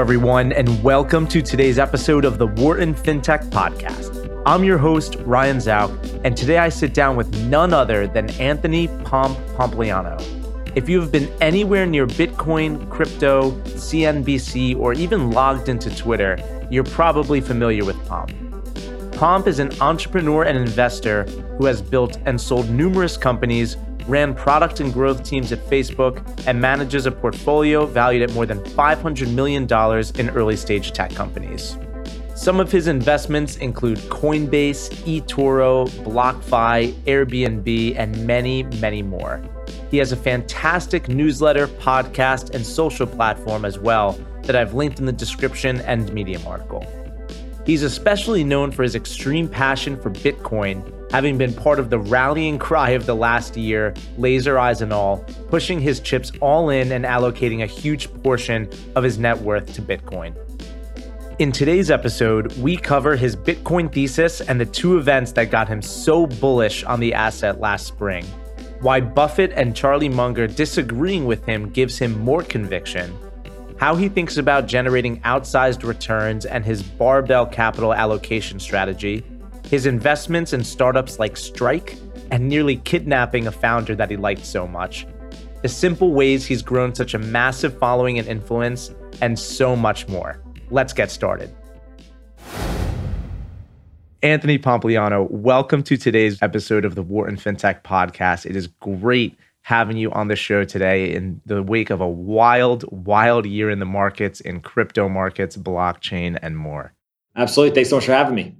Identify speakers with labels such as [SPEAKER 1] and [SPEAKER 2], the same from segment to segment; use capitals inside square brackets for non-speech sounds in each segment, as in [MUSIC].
[SPEAKER 1] everyone, and welcome to today's episode of the Wharton FinTech Podcast. I'm your host, Ryan Zauk, and today I sit down with none other than Anthony Pomp Pompliano. If you have been anywhere near Bitcoin, crypto, CNBC, or even logged into Twitter, you're probably familiar with Pomp. Pomp is an entrepreneur and investor who has built and sold numerous companies ran product and growth teams at Facebook, and manages a portfolio valued at more than $500 million in early stage tech companies. Some of his investments include Coinbase, eToro, BlockFi, Airbnb, and many, many more. He has a fantastic newsletter, podcast, and social platform as well that I've linked in the description and Medium article. He's especially known for his extreme passion for Bitcoin having been part of the rallying cry of the last year, laser eyes and all, pushing his chips all in and allocating a huge portion of his net worth to Bitcoin. In today's episode, we cover his Bitcoin thesis and the two events that got him so bullish on the asset last spring, why Buffett and Charlie Munger disagreeing with him gives him more conviction, how he thinks about generating outsized returns and his barbell capital allocation strategy, his investments in startups like Strike, and nearly kidnapping a founder that he liked so much. The simple ways he's grown such a massive following and influence, and so much more. Let's get started. Anthony Pompliano, welcome to today's episode of the Wharton FinTech Podcast. It is great having you on the show today in the wake of a wild, wild year in the markets, in crypto markets, blockchain, and more.
[SPEAKER 2] Absolutely. Thanks so much for having me.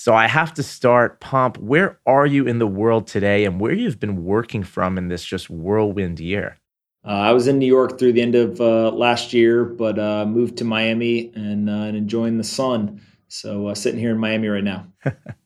[SPEAKER 1] So I have to start, Pomp. Where are you in the world today, and where you've been working from in this just whirlwind year?
[SPEAKER 2] Uh, I was in New York through the end of uh, last year, but uh, moved to Miami and, uh, and enjoying the sun. So uh, sitting here in Miami right now. [LAUGHS]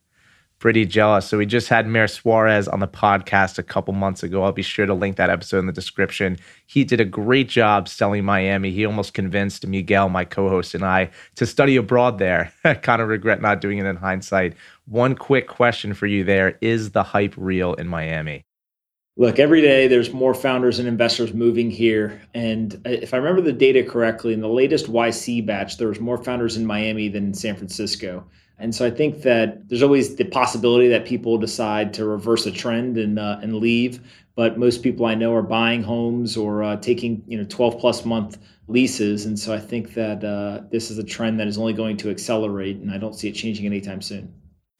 [SPEAKER 1] pretty jealous. So we just had Mayor Suarez on the podcast a couple months ago. I'll be sure to link that episode in the description. He did a great job selling Miami. He almost convinced Miguel, my co-host, and I to study abroad there. [LAUGHS] I kind of regret not doing it in hindsight. One quick question for you there. Is the hype real in Miami?
[SPEAKER 2] Look, every day there's more founders and investors moving here. And uh, if I remember the data correctly, in the latest YC batch, there was more founders in Miami than in San Francisco. And so I think that there's always the possibility that people decide to reverse a trend and uh, and leave. But most people I know are buying homes or uh, taking you know 12 plus month leases, and so I think that uh, this is a trend that is only going to accelerate, and I don't see it changing anytime soon.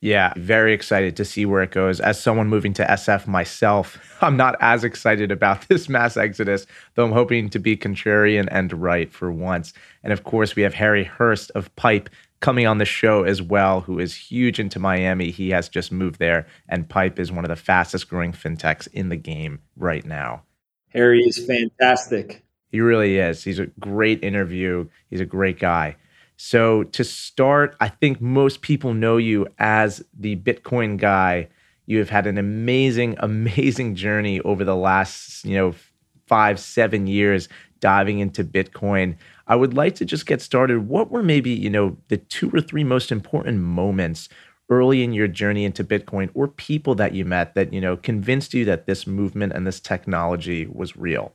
[SPEAKER 1] Yeah, very excited to see where it goes. As someone moving to SF myself, [LAUGHS] I'm not as excited about [LAUGHS] this mass exodus, though I'm hoping to be contrarian and right for once. And of course, we have Harry Hurst of Pipe coming on the show as well, who is huge into Miami. He has just moved there, and Pipe is one of the fastest growing fintechs in the game right now.
[SPEAKER 2] Harry is fantastic.
[SPEAKER 1] He really is. He's a great interview. He's a great guy. So to start, I think most people know you as the Bitcoin guy. You have had an amazing, [LAUGHS] amazing journey over the last, you know, five, seven years diving into Bitcoin. I would like to just get started. What were maybe, you know, the two or three most important moments early in your journey into Bitcoin or people that you met that, you know, convinced you that this movement and this technology was real?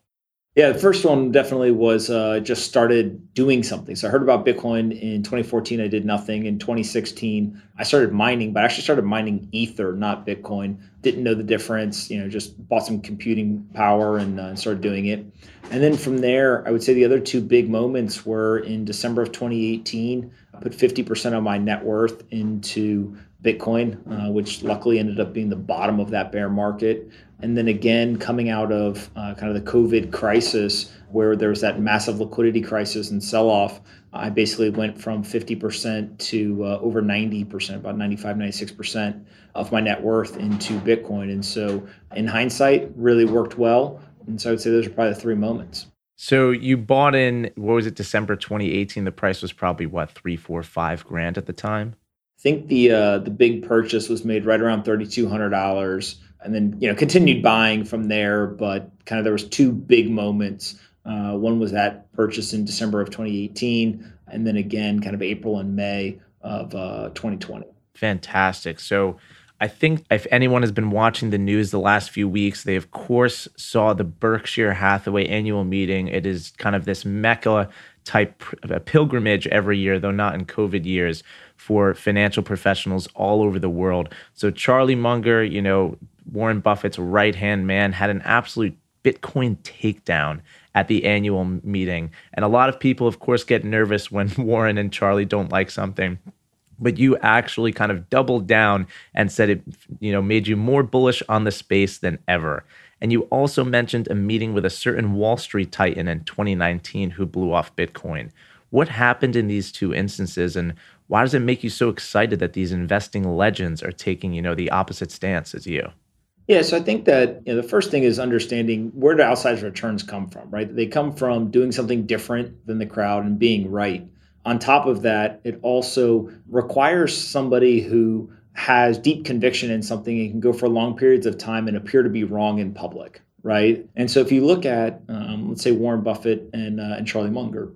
[SPEAKER 2] Yeah, the first one definitely was uh, just started doing something. So I heard about Bitcoin in 2014. I did nothing. In 2016, I started mining, but I actually started mining Ether, not Bitcoin. Didn't know the difference. You know, just bought some computing power and uh, started doing it. And then from there, I would say the other two big moments were in December of 2018. I put 50% of my net worth into Bitcoin, uh, which luckily ended up being the bottom of that bear market. And then again, coming out of uh, kind of the COVID crisis, where there was that massive liquidity crisis and sell off, I basically went from 50% to uh, over 90%, about 95, 96% of my net worth into Bitcoin. And so, in hindsight, really worked well. And so, I would say those are probably the three moments.
[SPEAKER 1] So you bought in what was it December 2018? The price was probably what three, four, five grand at the time.
[SPEAKER 2] I think the uh, the big purchase was made right around thirty two hundred dollars and then you know continued buying from there. But kind of there was two big moments. Uh, one was that purchase in December of 2018, and then again kind of April and May of uh, 2020.
[SPEAKER 1] Fantastic. So. I think if anyone has been watching the news the last few weeks, they of course saw the Berkshire Hathaway annual meeting. It is kind of this mecca type of a pilgrimage every year, though not in COVID years, for financial professionals all over the world. So Charlie Munger, you know, Warren Buffett's right hand man, had an absolute Bitcoin takedown at the annual meeting. And a lot of people, of course, get nervous when [LAUGHS] Warren and Charlie don't like something. But you actually kind of doubled down and said it, you know, made you more bullish on the space than ever. And you also mentioned a meeting with a certain Wall Street titan in 2019 who blew off Bitcoin. What happened in these two instances and why does it make you so excited that these investing legends are taking, you know, the opposite stance as you?
[SPEAKER 2] Yeah, so I think that you know, the first thing is understanding where do outsized returns come from, right? They come from doing something different than the crowd and being right. On top of that, it also requires somebody who has deep conviction in something and can go for long periods of time and appear to be wrong in public, right? And so if you look at, um, let's say, Warren Buffett and, uh, and Charlie Munger,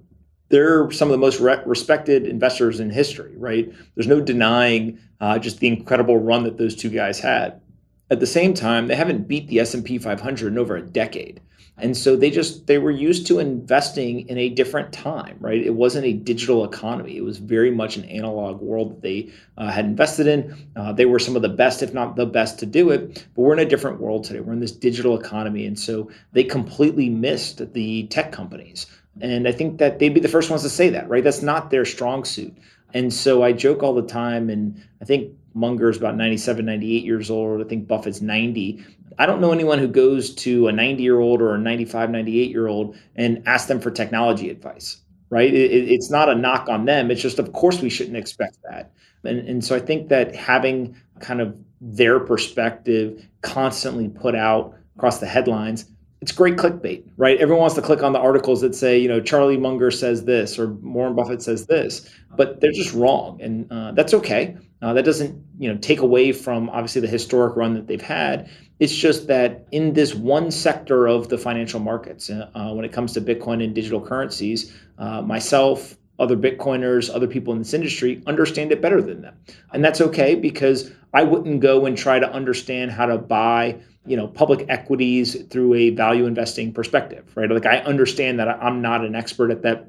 [SPEAKER 2] they're some of the most re- respected investors in history, right? There's no denying uh, just the incredible run that those two guys had. At the same time, they haven't beat the S&P 500 in over a decade. And so they just they were used to investing in a different time, right? It wasn't a digital economy. It was very much an analog world that they uh, had invested in. Uh, they were some of the best, if not the best, to do it. But we're in a different world today. We're in this digital economy, and so they completely missed the tech companies. And I think that they'd be the first ones to say that, right? That's not their strong suit. And so I joke all the time, and I think Munger's about 97, 98 years old. I think Buffett's 90. I don't know anyone who goes to a 90 year old or a 95, 98 year old and asks them for technology advice, right? It, it's not a knock on them. It's just, of course, we shouldn't expect that. And, and so I think that having kind of their perspective constantly put out across the headlines it's great clickbait, right? Everyone wants to click on the articles that say, you know, Charlie Munger says this or Warren Buffett says this, but they're just wrong, and uh, that's okay. Uh, that doesn't, you know, take away from obviously the historic run that they've had. It's just that in this one sector of the financial markets, uh, uh when it comes to Bitcoin and digital currencies, uh, myself, other Bitcoiners, other people in this industry understand it better than them, and that's okay because I wouldn't go and try to understand how to buy you know public equities through a value investing perspective right like i understand that i'm not an expert at that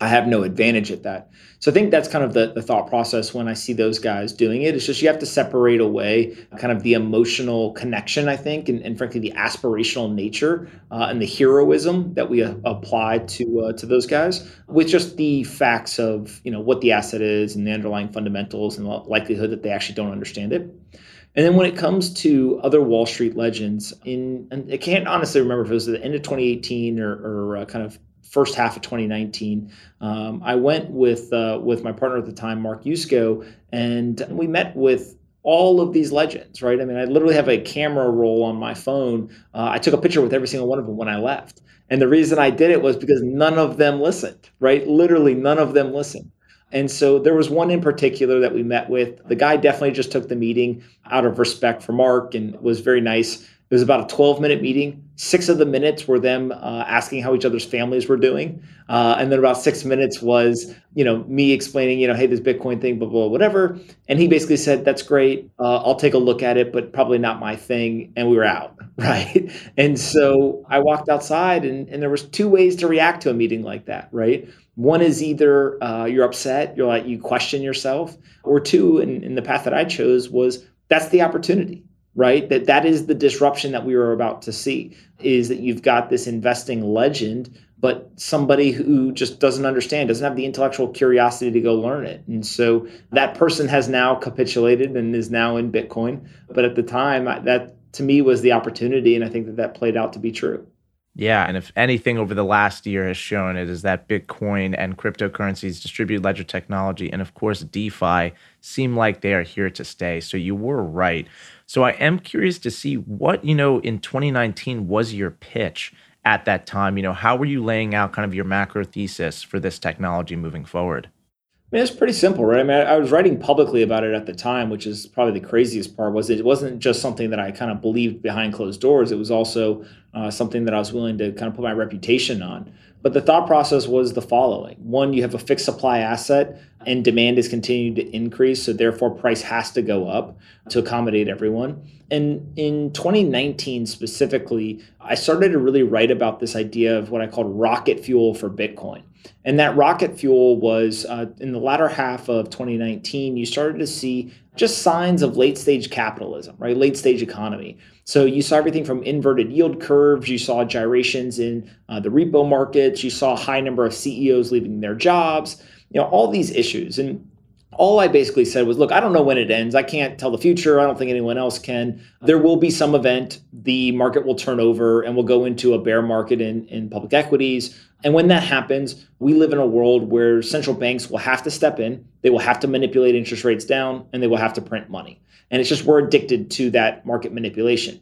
[SPEAKER 2] i have no advantage at that. So i think that's kind of the, the thought process when i see those guys doing it. It's just you have to separate away kind of the emotional connection i think and, and frankly the aspirational nature uh, and the heroism that we uh, apply to uh, to those guys with just the facts of you know what the asset is and the underlying fundamentals and the likelihood that they actually don't understand it. And then when it comes to other Wall Street legends, in and I can't honestly remember if it was the end of 2018 or, or uh, kind of first half of 2019. Um, I went with uh, with my partner at the time, Mark Yusko, and we met with all of these legends. Right? I mean, I literally have a camera roll on my phone. Uh, I took a picture with every single one of them when I left. And the reason I did it was because none of them listened, right? Literally, none of them listened. And so there was one in particular that we met with. The guy definitely just took the meeting out of respect for Mark and was very nice. It was about a 12 minute meeting. Six of the minutes were them uh, asking how each other's families were doing. Uh, and then about six minutes was, you know, me explaining, you know, hey, this Bitcoin thing, blah, blah, whatever. And he basically said, that's great. Uh, I'll take a look at it, but probably not my thing. And we were out. [LAUGHS] Right. And so I walked outside and, and there was two ways to react to a meeting like that. Right. One is either uh, you're upset, you're like you question yourself, or two, and, and the path that I chose was that's the opportunity, right? That that is the disruption that we were about to see. Is that you've got this investing legend, but somebody who just doesn't understand, doesn't have the intellectual curiosity to go learn it, and so that person has now capitulated and is now in Bitcoin. But at the time, that to me was the opportunity, and I think that that played out to be true.
[SPEAKER 1] Yeah, and if anything over the last year has shown it is that Bitcoin and cryptocurrencies, distributed ledger technology, and of course DeFi seem like they are here to stay. So you were right. So I am curious to see what, you know, in 2019 was your pitch at that time? You know, how were you laying out kind of your macro thesis for this technology moving forward?
[SPEAKER 2] I mean, it's pretty simple, right? I mean, I was writing publicly about it at the time, which is probably the craziest part. Was it wasn't just something that I kind of believed behind closed doors. It was also uh, something that I was willing to kind of put my reputation on. But the thought process was the following: one, you have a fixed supply asset, and demand is continuing to increase, so therefore price has to go up to accommodate everyone. And in 2019 specifically, I started to really write about this idea of what I called rocket fuel for Bitcoin And that rocket fuel was uh, in the latter half of 2019, you started to see just signs of late stage capitalism, right? Late stage economy. So you saw everything from inverted yield curves, you saw gyrations in uh, the repo markets, you saw a high number of CEOs leaving their jobs, you know, all these issues. And all I basically said was, look, I don't know when it ends. I can't tell the future. I don't think anyone else can. There will be some event. The market will turn over and we'll go into a bear market in, in public equities. And when that happens, we live in a world where central banks will have to step in, they will have to manipulate interest rates down, and they will have to print money. And it's just we're addicted to that market manipulation.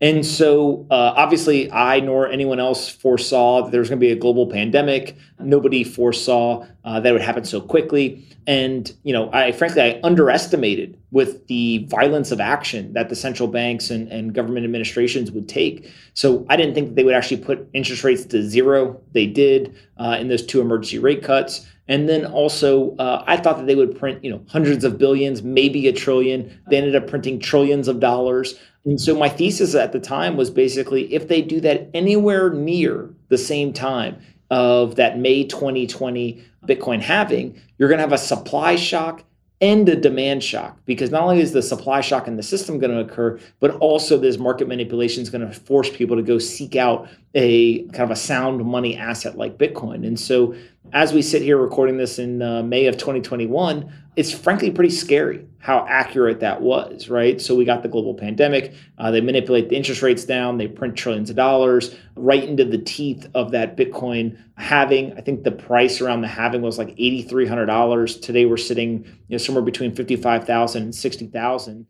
[SPEAKER 2] And so, uh, obviously, I nor anyone else foresaw that there was going to be a global pandemic. Nobody foresaw uh, that it would happen so quickly. And you know, I frankly I underestimated with the violence of action that the central banks and, and government administrations would take. So I didn't think that they would actually put interest rates to zero. They did uh, in those two emergency rate cuts. And then also, uh, I thought that they would print, you know, hundreds of billions, maybe a trillion. They ended up printing trillions of dollars. And so my thesis at the time was basically if they do that anywhere near the same time of that May 2020 Bitcoin halving, you're going to have a supply shock and a demand shock because not only is the supply shock in the system going to occur, but also this market manipulation is going to force people to go seek out a kind of a sound money asset like Bitcoin. And so, as we sit here recording this in uh, May of 2021, it's frankly pretty scary how accurate that was, right? So we got the global pandemic. Uh, they manipulate the interest rates down. They print trillions of dollars right into the teeth of that Bitcoin halving. I think the price around the halving was like $8,300. Today we're sitting you know, somewhere between 55,000 and 60,000.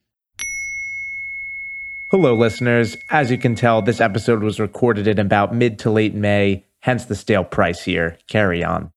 [SPEAKER 1] Hello, listeners. As you can tell, this episode was recorded in about mid to late May, hence the stale price here. Carry on.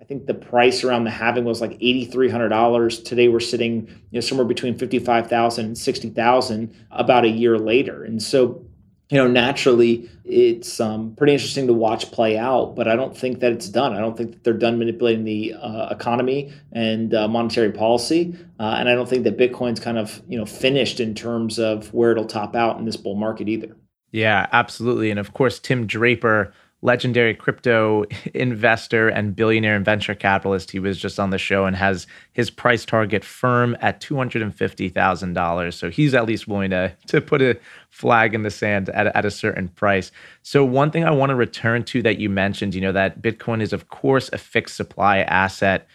[SPEAKER 2] I think the price around the halving was like $8,300. Today we're sitting you know, somewhere between 55,000 and 60,000 about a year later. And so you know, naturally, it's um, pretty interesting to watch play out, but I don't think that it's done. I don't think that they're done manipulating the uh, economy and uh, monetary policy, uh, and I don't think that Bitcoin's kind of you know finished in terms of where it'll top out in this bull market either.
[SPEAKER 1] Yeah, absolutely, and of course, Tim Draper legendary crypto [LAUGHS] investor and billionaire and venture capitalist. He was just on the show and has his price target firm at $250,000. So he's at least willing to, to put a flag in the sand at, at a certain price. So, one thing I want to return to that you mentioned, you know, that Bitcoin is, of course, a fixed supply asset.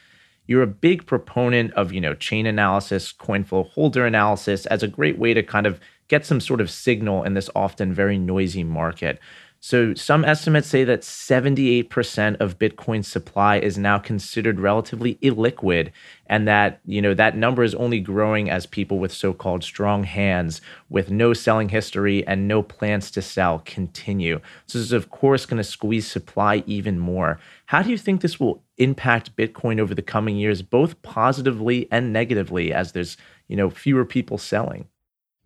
[SPEAKER 1] You're a big proponent of, you know, chain analysis, CoinFlow holder analysis as a great way to kind of get some sort of signal in this often very noisy market. So some estimates say that 78% of Bitcoin's supply is now considered relatively illiquid and that, you know, that number is only growing as people with so-called strong hands with no selling history and no plans to sell continue. So this is of course going to squeeze supply even more. How do you think this will impact Bitcoin over the coming years both positively and negatively as there's, you know, fewer people selling?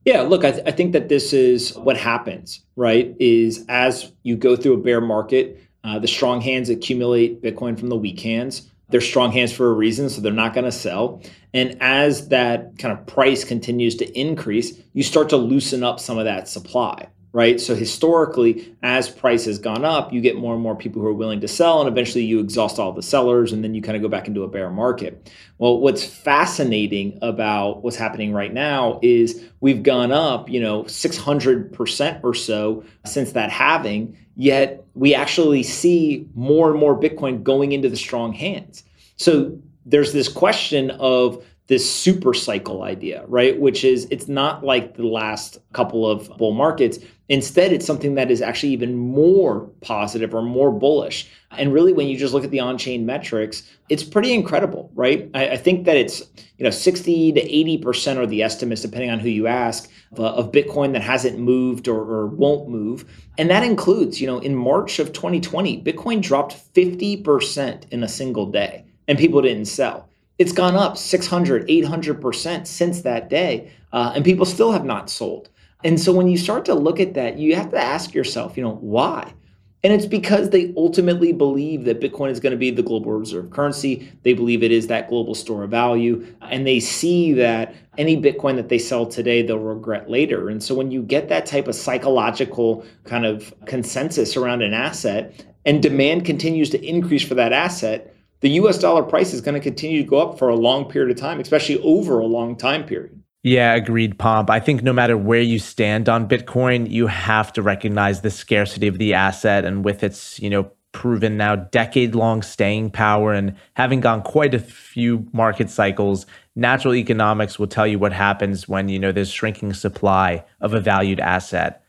[SPEAKER 2] Yeah, look, I, th- I, think that this is what happens, right? Is as you go through a bear market, uh, the strong hands accumulate Bitcoin from the weak hands. They're strong hands for a reason, so they're not going to sell. And as that kind of price continues to increase, you start to loosen up some of that supply right? So historically, as price has gone up, you get more and more people who are willing to sell, and eventually you exhaust all the sellers, and then you kind of go back into a bear market. Well, what's fascinating about what's happening right now is we've gone up, you know, 600% or so since that halving, yet we actually see more and more Bitcoin going into the strong hands. So there's this question of this super cycle idea, right? Which is it's not like the last couple of bull markets. Instead, it's something that is actually even more positive or more bullish. And really, when you just look at the on-chain metrics, it's pretty incredible, right? I, I think that it's you know 60 to 80 percent are the estimates, depending on who you ask, of, of Bitcoin that hasn't moved or, or won't move, and that includes you know in March of 2020, Bitcoin dropped 50 percent in a single day, and people didn't sell it's gone up 600, 800% since that day, uh, and people still have not sold. And so when you start to look at that, you have to ask yourself, you know, why? And it's because they ultimately believe that Bitcoin is going to be the global reserve currency. They believe it is that global store of value. And they see that any Bitcoin that they sell today, they'll regret later. And so when you get that type of psychological kind of consensus around an asset and demand continues to increase for that asset, the US dollar price is going to continue to go up for a long period of time, especially over a long time period.
[SPEAKER 1] Yeah, agreed, Pomp. I think no matter where you stand on Bitcoin, you have to recognize the scarcity of the asset and with its, you know, proven now decade long staying power and having gone quite a few market cycles, natural economics will tell you what happens when, you know, there's shrinking supply of a valued asset.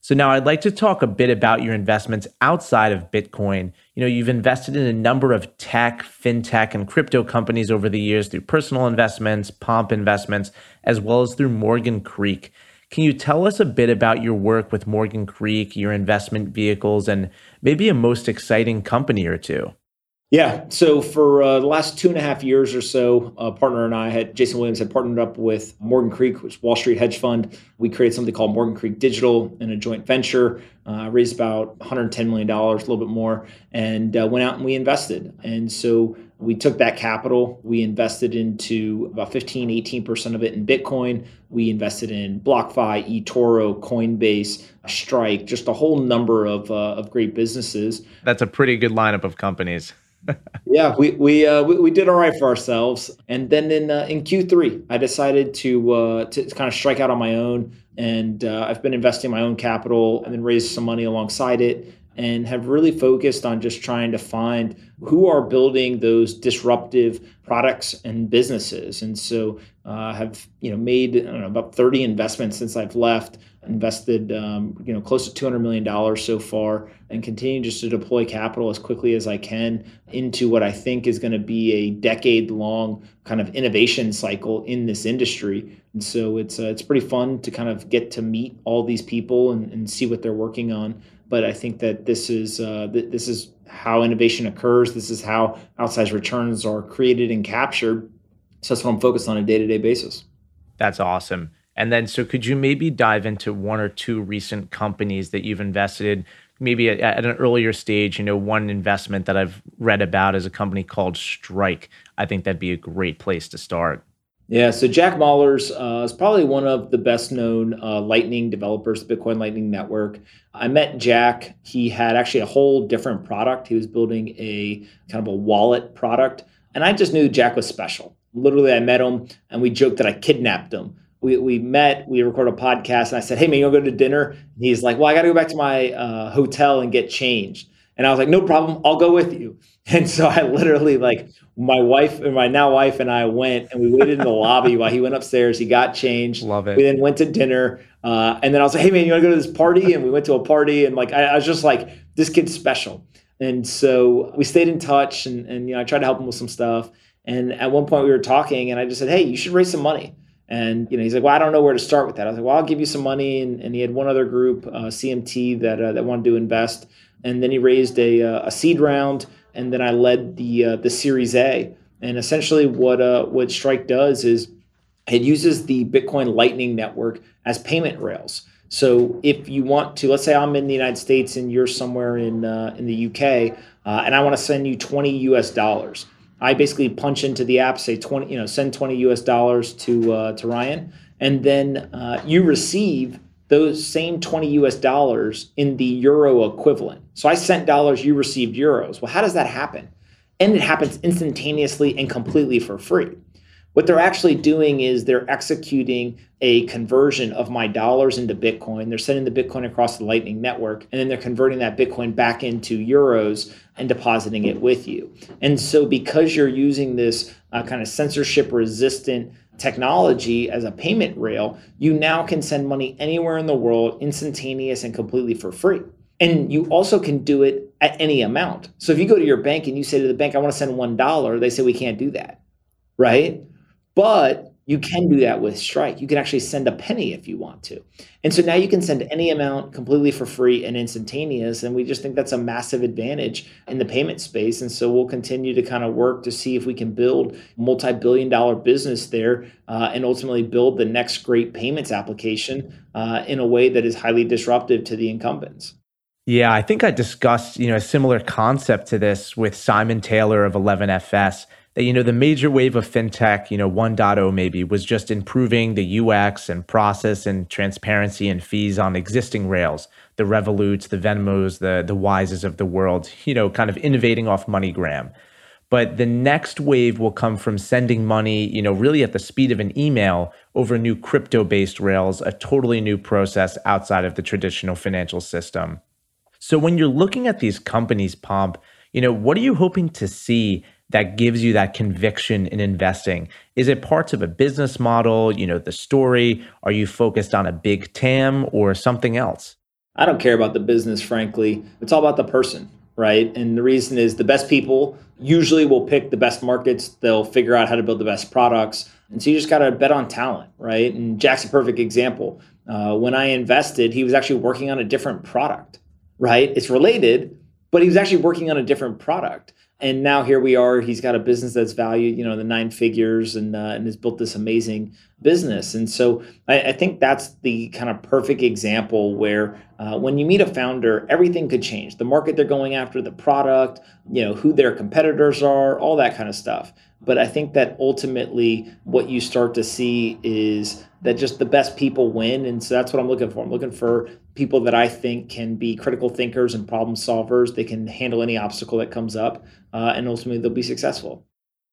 [SPEAKER 1] So now I'd like to talk a bit about your investments outside of Bitcoin. You know, you've invested in a number of tech, fintech, and crypto companies over the years through personal investments, Pomp investments, as well as through Morgan Creek. Can you tell us a bit about your work with Morgan Creek, your investment vehicles, and maybe a most exciting company or two?
[SPEAKER 2] Yeah. So for uh, the last two and a half years or so, a partner and I had Jason Williams had partnered up with Morgan Creek, which Wall Street hedge fund. We created something called Morgan Creek Digital in a joint venture. Uh, raised about 110 million dollars, a little bit more, and uh, went out and we invested. And so we took that capital, we invested into about 15, 18% of it in Bitcoin. We invested in BlockFi, eToro, Coinbase, Strike, just a whole number of, uh, of great businesses.
[SPEAKER 1] That's a pretty good lineup of companies
[SPEAKER 2] yeah, we we, uh, we, we did all right for ourselves, and then in uh, in Q three, I decided to uh, to kind of strike out on my own, and uh, I've been investing my own capital and then raised some money alongside it, and have really focused on just trying to find who are building those disruptive products and businesses, and so uh, have you know made know, about thirty investments since I've left invested um, you know close to 200 million dollars so far and continue just to deploy capital as quickly as I can into what I think is going to be a decade long kind of innovation cycle in this industry. And so it's uh, it's pretty fun to kind of get to meet all these people and, and see what they're working on but I think that this is uh, th- this is how innovation occurs this is how outsized returns are created and captured so that's what I'm focused on a day-to-day basis
[SPEAKER 1] that's awesome and then, so could you maybe dive into one or two recent companies that you've invested? Maybe at, at, an earlier stage, you know, one investment that I've read about is a company called Strike. I think that'd be a great place to start.
[SPEAKER 2] Yeah, so Jack Mallers uh, is probably one of the best known uh, Lightning developers, Bitcoin Lightning Network. I met Jack. He had actually a whole different product. He was building a kind of a wallet product. And I just knew Jack was special. Literally, I met him and we joked that I kidnapped him we, we met, we recorded a podcast, and I said, Hey, man, you want to go to dinner? And he's like, Well, I got to go back to my uh, hotel and get changed. And I was like, No problem, I'll go with you. And so I literally, like, my wife and my now wife and I went and we waited in the lobby while he went upstairs. He got changed.
[SPEAKER 1] Love it.
[SPEAKER 2] We then went to dinner. Uh, and then I was like, Hey, man, you want to go to this party? And we went to a party. And like, I, I was just like, This kid's special. And so we stayed in touch and, and, you know, I tried to help him with some stuff. And at one point we were talking and I just said, Hey, you should raise some money. And you know, he's like, "Well, I don't know where to start with that." I was like, "Well, I'll give you some money." And, and he had one other group, uh, CMT, that uh, that wanted to invest. And then he raised a, uh, a seed round, and then I led the uh, the Series A. And essentially, what uh, what Strike does is it uses the Bitcoin Lightning Network as payment rails. So if you want to, let's say I'm in the United States and you're somewhere in uh, in the UK, and I want to send you 20 US dollars I basically punch into the app, say 20, you know, send 20 US dollars to uh, to Ryan, and then uh, you receive those same 20 US dollars in the euro equivalent. So I sent dollars, you received euros. Well, how does that happen? And it happens instantaneously and completely for free. What they're actually doing is they're executing a conversion of my dollars into Bitcoin. They're sending the Bitcoin across the Lightning Network, and then they're converting that Bitcoin back into euros and depositing it with you. And so, because you're using this uh, kind of censorship resistant technology as a payment rail, you now can send money anywhere in the world, instantaneous and completely for free. And you also can do it at any amount. So if you go to your bank and you say to the bank, I want to send $1, they say, we can't do that. Right. But you can do that with Strike. You can actually send a penny if you want to. And so now you can send any amount completely for free and instantaneous. And we just think that's a massive advantage in the payment space. And so we'll continue to kind of work to see if we can build a multi billion dollar business there uh, and ultimately build the next great payments application uh, in a way that is highly disruptive to the incumbents.
[SPEAKER 1] Yeah, I think I discussed, you know, a similar concept to this with Simon Taylor of 11FS that you know the major wave of fintech, you know, 1.0 maybe was just improving the UX and process and transparency and fees on existing rails, the Revoluts, the Venmos, the the Wises of the world, you know, kind of innovating off MoneyGram. But the next wave will come from sending money, you know, really at the speed of an email over new crypto-based rails, a totally new process outside of the traditional financial system. So when you're looking at these companies, Pomp, you know, what are you hoping to see that gives you that conviction in investing? Is it parts of a business model, you know, the story? Are you focused on a big TAM or something else?
[SPEAKER 2] I don't care about the business, frankly. It's all about the person, right? And the reason is the best people usually will pick the best markets. They'll figure out how to build the best products. And so you just got to bet on talent, right? And Jack's a perfect example. Uh, when I invested, he was actually working on a different product right? It's related, but he was actually working on a different product. And now here we are. He's got a business that's valued, you know, the nine figures, and uh, and has built this amazing business. And so I, I think that's the kind of perfect example where uh, when you meet a founder, everything could change. The market they're going after, the product, you know, who their competitors are, all that kind of stuff. But I think that ultimately, what you start to see is that just the best people win. And so that's what I'm looking for. I'm looking for people that I think can be critical thinkers and problem solvers. They can handle any obstacle that comes up, uh, and ultimately they'll be successful.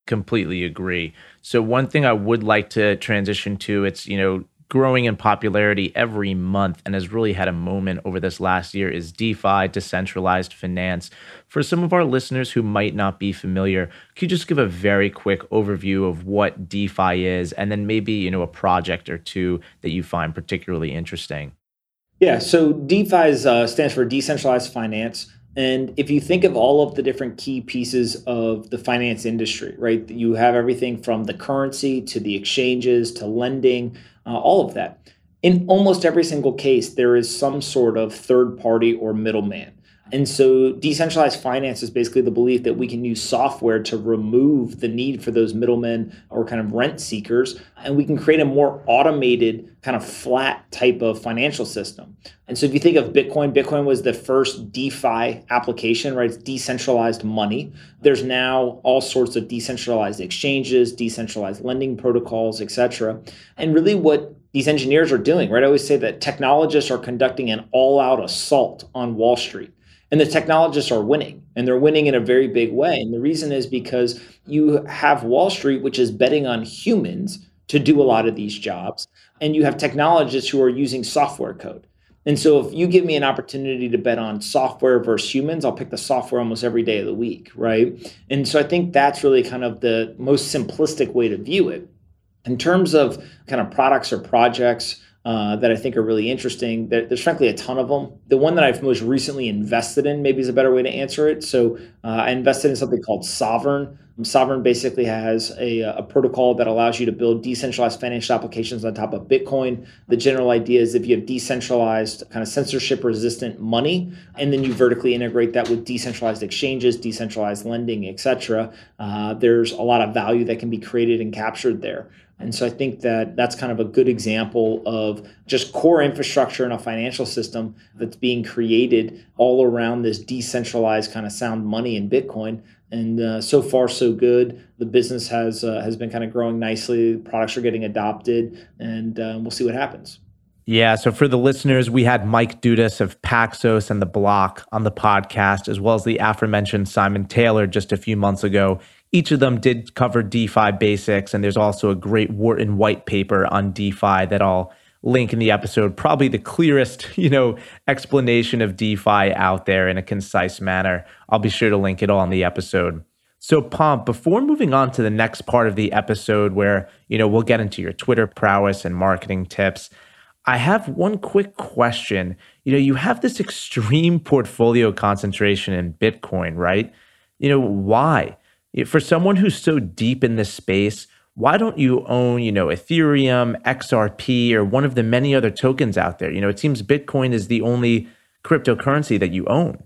[SPEAKER 1] Completely agree. So one thing I would like to transition to, it's you know growing in popularity every month and has really had a moment over this last year is DeFi, decentralized finance. For some of our listeners who might not be familiar, could you just give a very quick overview of what DeFi is and then maybe, you know, a project or two that you find particularly interesting?
[SPEAKER 2] Yeah, so DeFi is, uh, stands for decentralized finance. And if you think of all of the different key pieces of the finance industry, right, you have everything from the currency to the exchanges to lending, uh, all of that. In almost every single case, there is some sort of third party or middleman. And so decentralized finance is basically the belief that we can use software to remove the need for those middlemen or kind of rent seekers, and we can create a more automated, kind of flat type of financial system. And so if you think of Bitcoin, Bitcoin was the first DeFi application, right? It's decentralized money. There's now all sorts of decentralized exchanges, decentralized lending protocols, etc. And really what these engineers are doing, right? I always say that technologists are conducting an all-out assault on Wall Street and the technologists are winning, and they're winning in a very big way. And the reason is because you have Wall Street, which is betting on humans to do a lot of these jobs, and you have technologists who are using software code. And so if you give me an opportunity to bet on software versus humans, I'll pick the software almost every day of the week, right? And so I think that's really kind of the most simplistic way to view it. In terms of kind of products or projects, uh, that I think are really interesting. There, there's frankly a ton of them. The one that I've most recently invested in, maybe is a better way to answer it. So uh, I invested in something called Sovryn. Sovryn basically has a, a, protocol that allows you to build decentralized financial applications on top of Bitcoin. The general idea is if you have decentralized, kind of censorship resistant money, and then you vertically integrate that with decentralized exchanges, decentralized lending, etc., uh, there's a lot of value that can be created and captured there. And so I think that that's kind of a good example of just core infrastructure in a financial system that's being created all around this decentralized kind of sound money in Bitcoin. And uh, so far, so good. The business has uh, has been kind of growing nicely. Products are getting adopted, and uh, we'll see what happens.
[SPEAKER 1] Yeah. So for the listeners, we had Mike Dudas of Paxos and the Block on the podcast, as well as the aforementioned Simon Taylor just a few months ago. Each of them did cover DeFi basics, and there's also a great Wharton white paper on DeFi that I'll link in the episode. Probably the clearest, [LAUGHS] you know, explanation of DeFi out there in a concise manner. I'll be sure to link it all in the episode. So, Pomp, before moving on to the next part of the episode where, you know, we'll get into your Twitter prowess and marketing tips, I have one quick question. You know, you have this extreme portfolio concentration in Bitcoin, right? You know, why? for someone who's so deep in this space, why don't you own, you know, Ethereum, XRP, or one of the many other tokens out there? You know, it seems Bitcoin is the only cryptocurrency that you own.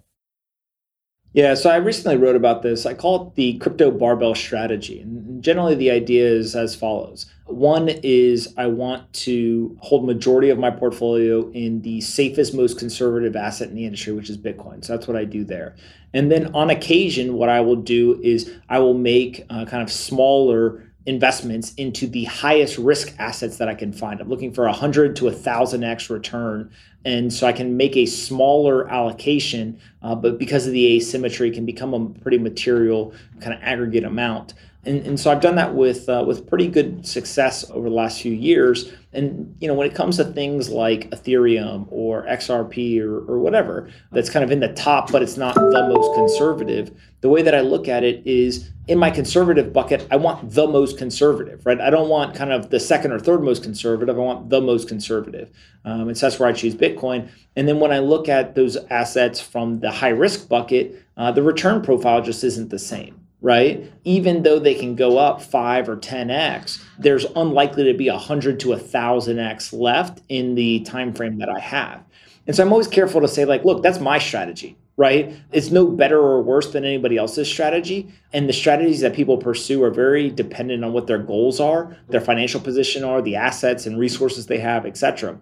[SPEAKER 2] Yeah, so I recently wrote about this. I call it the crypto barbell strategy. And generally the idea is as follows. One is I want to hold majority of my portfolio in the safest, most conservative asset in the industry, which is Bitcoin. So that's what I do there. And then on occasion, what I will do is I will make uh, kind of smaller investments into the highest risk assets that I can find. I'm looking for a 100 to a 1000x return. And so I can make a smaller allocation, uh, but because of the asymmetry, can become a pretty material kind of aggregate amount. And, and so I've done that with uh, with pretty good success over the last few years. And you know, when it comes to things like Ethereum or XRP or, or whatever, that's kind of in the top, but it's not the most conservative. The way that I look at it is in my conservative bucket, I want the most conservative, right? I don't want kind of the second or third most conservative. I want the most conservative. Um, and so that's where I choose Bitcoin. And then when I look at those assets from the high risk bucket, uh, the return profile just isn't the same right? Even though they can go up five or 10x, there's unlikely to be a hundred to a thousand x left in the time frame that I have. And so I'm always careful to say, like, look, that's my strategy, right? It's no better or worse than anybody else's strategy. And the strategies that people pursue are very dependent on what their goals are, their financial position are, the assets and resources they have, et cetera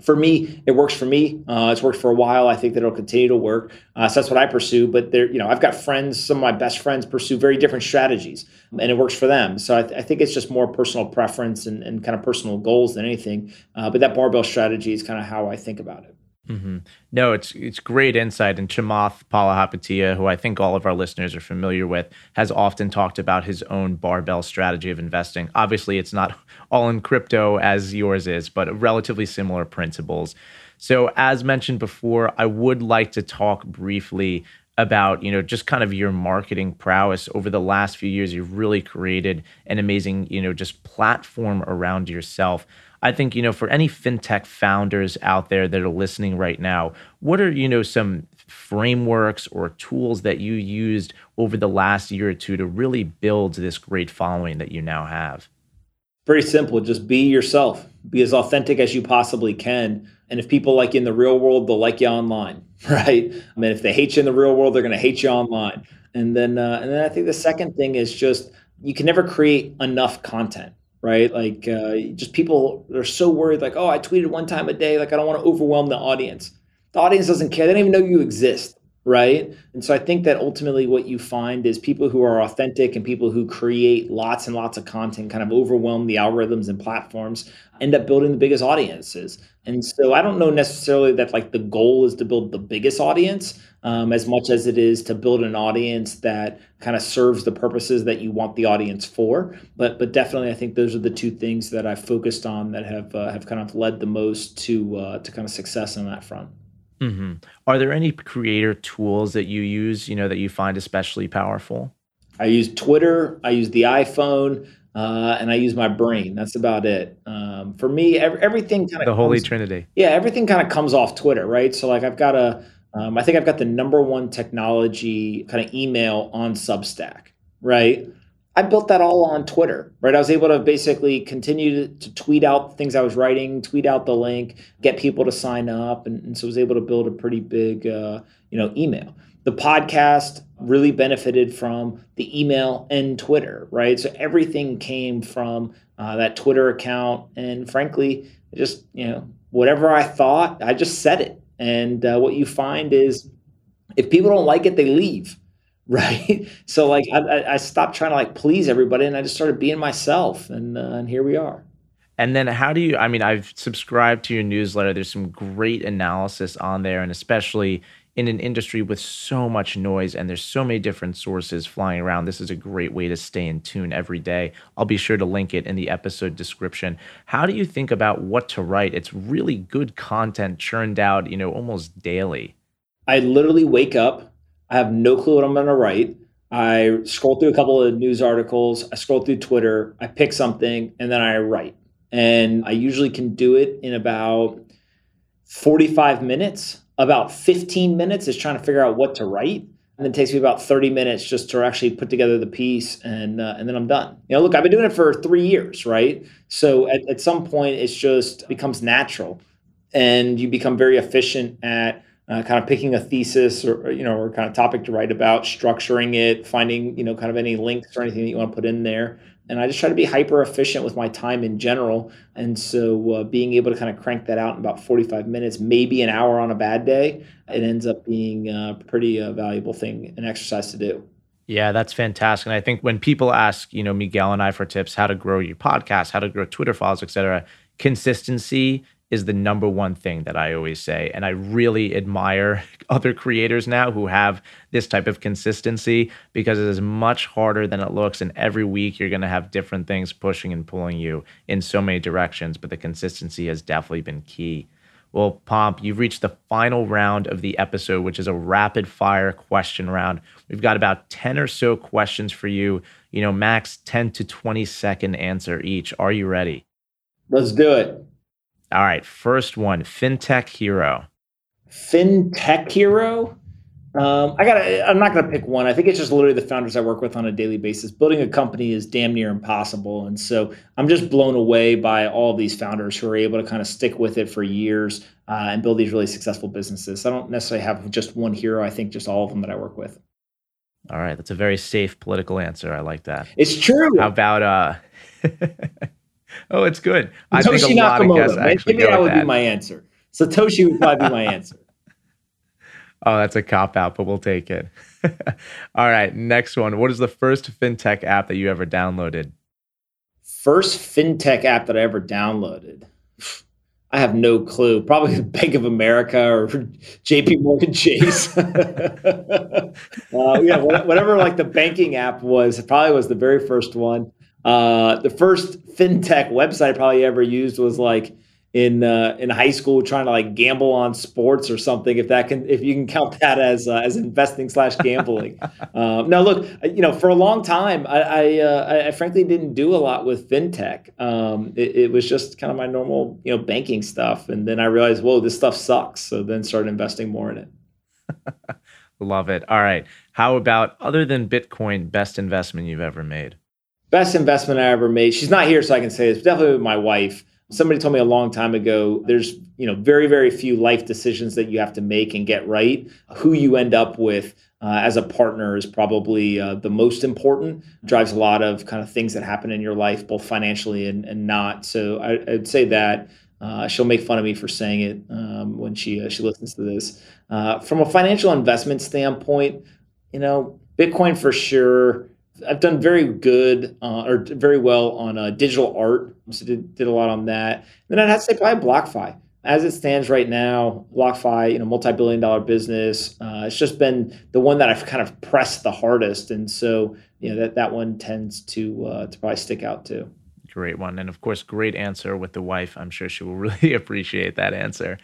[SPEAKER 2] for me, it works for me. Uh, it's worked for a while. I think that it'll continue to work. Uh, so that's what I pursue. But there, you know, I've got friends. Some of my best friends pursue very different strategies, and it works for them. So I, th- I think it's just more personal preference and, and, kind of personal goals than anything. Uh, but that barbell strategy is kind of how I think about it.
[SPEAKER 1] Mm-hmm. No, it's it's great insight. And Chamath Palihapitiya, who I think all of our listeners are familiar with, has often talked about his own barbell strategy of investing. Obviously, it's not all in crypto as yours is, but relatively similar principles. So, as mentioned before, I would like to talk briefly about you know just kind of your marketing prowess over the last few years you've really created an amazing you know just platform around yourself I think, you know, for any fintech founders out there that are listening right now, what are, you know, some frameworks or tools that you used over the last year or two to really build this great following that you now have?
[SPEAKER 2] Pretty simple. Just be yourself. Be as authentic as you possibly can. And if people like you in the real world, they'll like you online, [LAUGHS] right? I mean, if they hate you in the real world, they're going to hate you online. And then, uh, and then I think the second thing is just you can never create enough content right? Like uh, just people are so worried, like, oh, I tweeted one time a day, like I don't want to overwhelm the audience. The audience doesn't care; they don't even know you exist, right? And so I think that ultimately what you find is people who are authentic and people who create lots and lots of content kind of overwhelm the algorithms and platforms, end up building the biggest audiences. And so I don't know necessarily that like the goal is to build the biggest audience um, as much as it is to build an audience that kind of serves the purposes that you want the audience for. But but definitely, I think those are the two things that I've focused on that have uh, have kind of led the most to uh, to kind of success on that front.
[SPEAKER 1] Mm-hmm. Are there any creator tools that you use, you know, that you find especially powerful?
[SPEAKER 2] I use Twitter. I use the iPhone. Uh, and I use my brain. That's about it. Um, for me, every, everything kind of
[SPEAKER 1] the holy trinity.
[SPEAKER 2] Yeah, everything kind of comes off Twitter, right? So like I've got a um, I think I've got the number one technology kind of email on Substack, right? I built that all on Twitter, right? I was able to basically continue to, tweet out things I was writing, tweet out the link, get people to sign up, and, and so I was able to build a pretty big, uh, you know, email. The podcast really benefited from the email and Twitter, right? So everything came from uh, that Twitter account, and frankly, just you know, whatever I thought, I just said it, and uh, what you find is if people don't like it, they leave. [LAUGHS] Right. So like I, I stopped trying to like please everybody and I just started being myself and uh, and here we are.
[SPEAKER 1] And then how do you I mean I've subscribed to your newsletter. There's some great analysis on there and especially in an industry with so much noise and there's so many different sources flying around, this is a great way to stay in tune every day. I'll be sure to link it in the episode description. How do you think about what to write? It's really good content churned out, you know, almost daily.
[SPEAKER 2] I literally wake up, I have no clue what I'm going to write. I scroll through a couple of news articles, I scroll through Twitter, I pick something, and then I write. And I usually can do it in about 45 minutes about 15 minutes is trying to figure out what to write. And it takes me about 30 minutes just to actually put together the piece and uh, and then I'm done. You know, look, I've been doing it for three years, right? So at, at some point it's just becomes natural and you become very efficient at uh, kind of picking a thesis or you know or kind of topic to write about, structuring it, finding you know kind of any links or anything that you want to put in there. And I just try to be hyper efficient with my time in general. And so uh, being able to kind of crank that out in about 45 minutes, maybe an hour on a bad day, it ends up being a pretty uh, valuable thing, an exercise to do.
[SPEAKER 1] Yeah, that's fantastic. And I think when people ask, you know, Miguel and I for tips, how to grow your podcast, how to grow Twitter followers, et cetera, consistency is the number one thing that I always say. And I really admire [LAUGHS] other creators now who have this type of consistency because it is much harder than it looks. And every week you're going to have different things pushing and pulling you in so many directions. But the consistency has definitely been key. Well, Pomp, you've reached the final round of the episode, which is a rapid fire question round. We've got about 10 or so questions for you, you know, max 10 to 20 second answer each. Are you ready?
[SPEAKER 2] Let's do it.
[SPEAKER 1] All right, first one, fintech hero.
[SPEAKER 2] Fintech hero. Um, I got. I'm not going to pick one. I think it's just literally the founders I work with on a daily basis. Building a company is damn near impossible, and so I'm just blown away by all of these founders who are able to kind of stick with it for years uh, and build these really successful businesses. I don't necessarily have just one hero. I think just all of them that I work with.
[SPEAKER 1] All right, that's a very safe political answer. I like that.
[SPEAKER 2] It's true.
[SPEAKER 1] How about uh? [LAUGHS] Oh, it's good. I think a lot Nakamoto. of guests actually
[SPEAKER 2] Maybe
[SPEAKER 1] that
[SPEAKER 2] would that. be my answer. Satoshi would probably be my answer. [LAUGHS] [LAUGHS]
[SPEAKER 1] Oh, that's a cop out, but we'll take it. [LAUGHS] All right, next one. What is the first fintech app that you ever downloaded?
[SPEAKER 2] First fintech app that I ever downloaded. [SIGHS] I have no clue. Probably Bank of America or JP Morgan Chase. uh, yeah, whatever like the banking app was, it probably was the very first one. Uh, the first fintech website I probably ever used was like in uh, in high school trying to like gamble on sports or something. If that can, if you can count that as uh, as investing slash gambling. [LAUGHS] um, now, look, you know, for a long time, I I, uh, I frankly didn't do a lot with fintech. Um, it, it, was just kind of my normal you know banking stuff, and then I realized, whoa, this stuff sucks. So then started investing more in it. [LAUGHS]
[SPEAKER 1] Love it. All right. How about other than Bitcoin, best investment you've ever made?
[SPEAKER 2] Best investment I ever made. She's not here, so I can say it's definitely my wife. Somebody told me a long time ago there's, you know, very, very few life decisions that you have to make and get right. Who you end up with uh, as a partner is probably uh, the most important. Drives a lot of kind of things that happen in your life, both financially and, and not. So I, would say that. Uh, she'll make fun of me for saying it um, when she uh, she listens to this. Uh, from a financial investment standpoint, you know, Bitcoin for sure. I've done very good uh, or very well on uh, digital art. So did, did a lot on that. then I'd have to say probably BlockFi. As it stands right now, BlockFi, you know, multi-billion dollar business. Uh, it's just been the one that I've kind of pressed the hardest, and so you know that that one tends to uh, to probably stick out too.
[SPEAKER 1] Great one, and of course, great answer with the wife. I'm sure she will [LAUGHS] really appreciate that answer.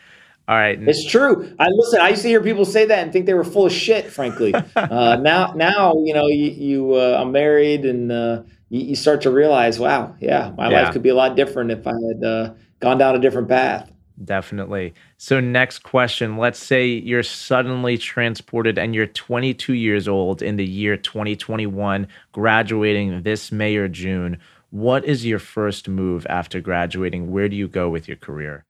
[SPEAKER 1] All right.
[SPEAKER 2] It's true. I listen. I used to hear people say that and think they were full of shit. Frankly, [LAUGHS] uh, now now you know you, you uh, I'm married and uh, you, you, start to realize, wow, yeah, my yeah. life could be a lot different if I had uh, gone down a different path.
[SPEAKER 1] Definitely. So next question. Let's say you're suddenly transported and you're 22 years old in the year 2021, graduating this May or June. What is your first move after graduating? Where do you go with your career?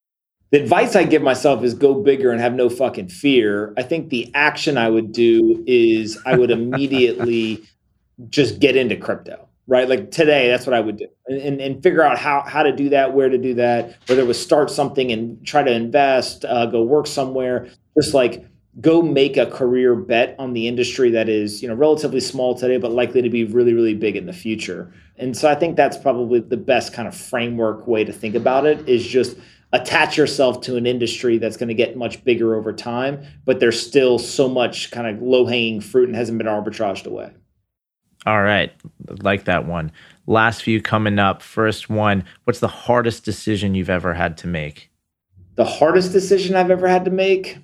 [SPEAKER 2] The advice I give myself is go bigger and have no fucking fear. I think the action I would do is I would immediately [LAUGHS] just get into crypto, right? Like today, that's what I would do and, and, figure out how, how to do that, where to do that, whether it was start something and try to invest, uh, go work somewhere, just like go make a career bet on the industry that is, you know, relatively small today, but likely to be really, really big in the future. And so I think that's probably the best kind of framework way to think about it is just attach yourself to an industry that's going to get much bigger over time, but there's still so much kind of low hanging fruit and hasn't been arbitraged away.
[SPEAKER 1] All right. Like that one. Last few coming up. First one What's the hardest decision you've ever had to make?
[SPEAKER 2] The hardest decision I've ever had to make?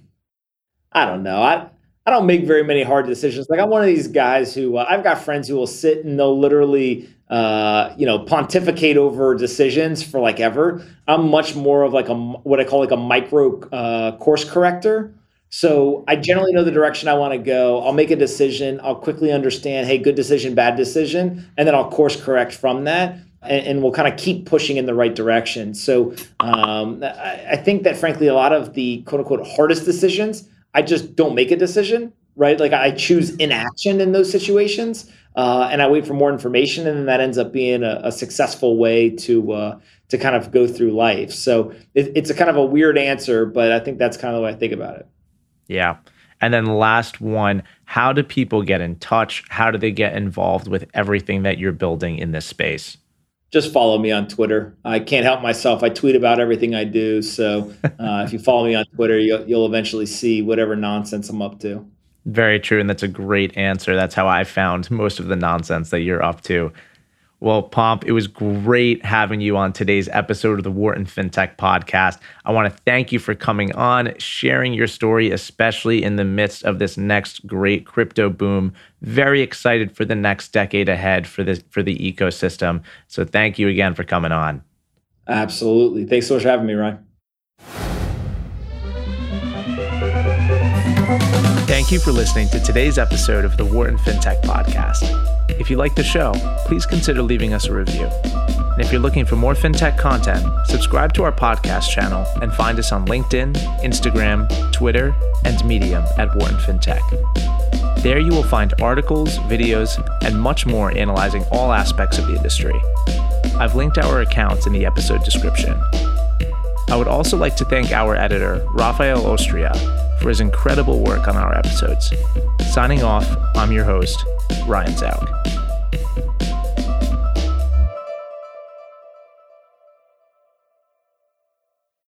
[SPEAKER 2] I don't know. I, I don't make very many hard decisions. Like I'm one of these guys who uh, I've got friends who will sit and they'll literally uh, you know, pontificate over decisions for like ever. I'm much more of like a what I call like a micro uh, course corrector. So I generally know the direction I want to go. I'll make a decision. I'll quickly understand, hey, good decision, bad decision, and then I'll course correct from that. And, and we'll kind of keep pushing in the right direction. So um, I, I think that, frankly, a lot of the quote unquote hardest decisions I just don't make a decision, right? Like I choose inaction in those situations, uh, and I wait for more information, and then that ends up being a, a successful way to uh, to kind of go through life. So it, it's a kind of a weird answer, but I think that's kind of the way I think about it.
[SPEAKER 1] Yeah. And then last one, how do people get in touch? How do they get involved with everything that you're building in this space?
[SPEAKER 2] Just follow me on Twitter. I can't help myself. I tweet about everything I do. So [LAUGHS] uh, if you follow me on Twitter, you'll, you'll eventually see whatever nonsense I'm up to.
[SPEAKER 1] Very true. And that's a great answer. That's how I found most of the nonsense that you're up to. Well, Pomp, it was great having you on today's episode of the Wharton FinTech podcast. I want to thank you for coming on, sharing your story, especially in the midst of this next great crypto boom. Very excited for the next decade ahead for this for the ecosystem. So thank you again for coming on.
[SPEAKER 2] Absolutely. Thanks so much for having me, Ryan.
[SPEAKER 1] Thank you for listening to today's episode of the Wharton FinTech podcast. If you like the show, please consider leaving us a review. And if you're looking for more FinTech content, subscribe to our podcast channel and find us on LinkedIn, Instagram, Twitter, and Medium at Wharton FinTech. There you will find articles, videos, and much more analyzing all aspects of the industry. I've linked our accounts in the episode description. I would also like to thank our editor, Rafael Ostria, for his incredible work on our episodes. Signing off, I'm your host, Ryan Zauk.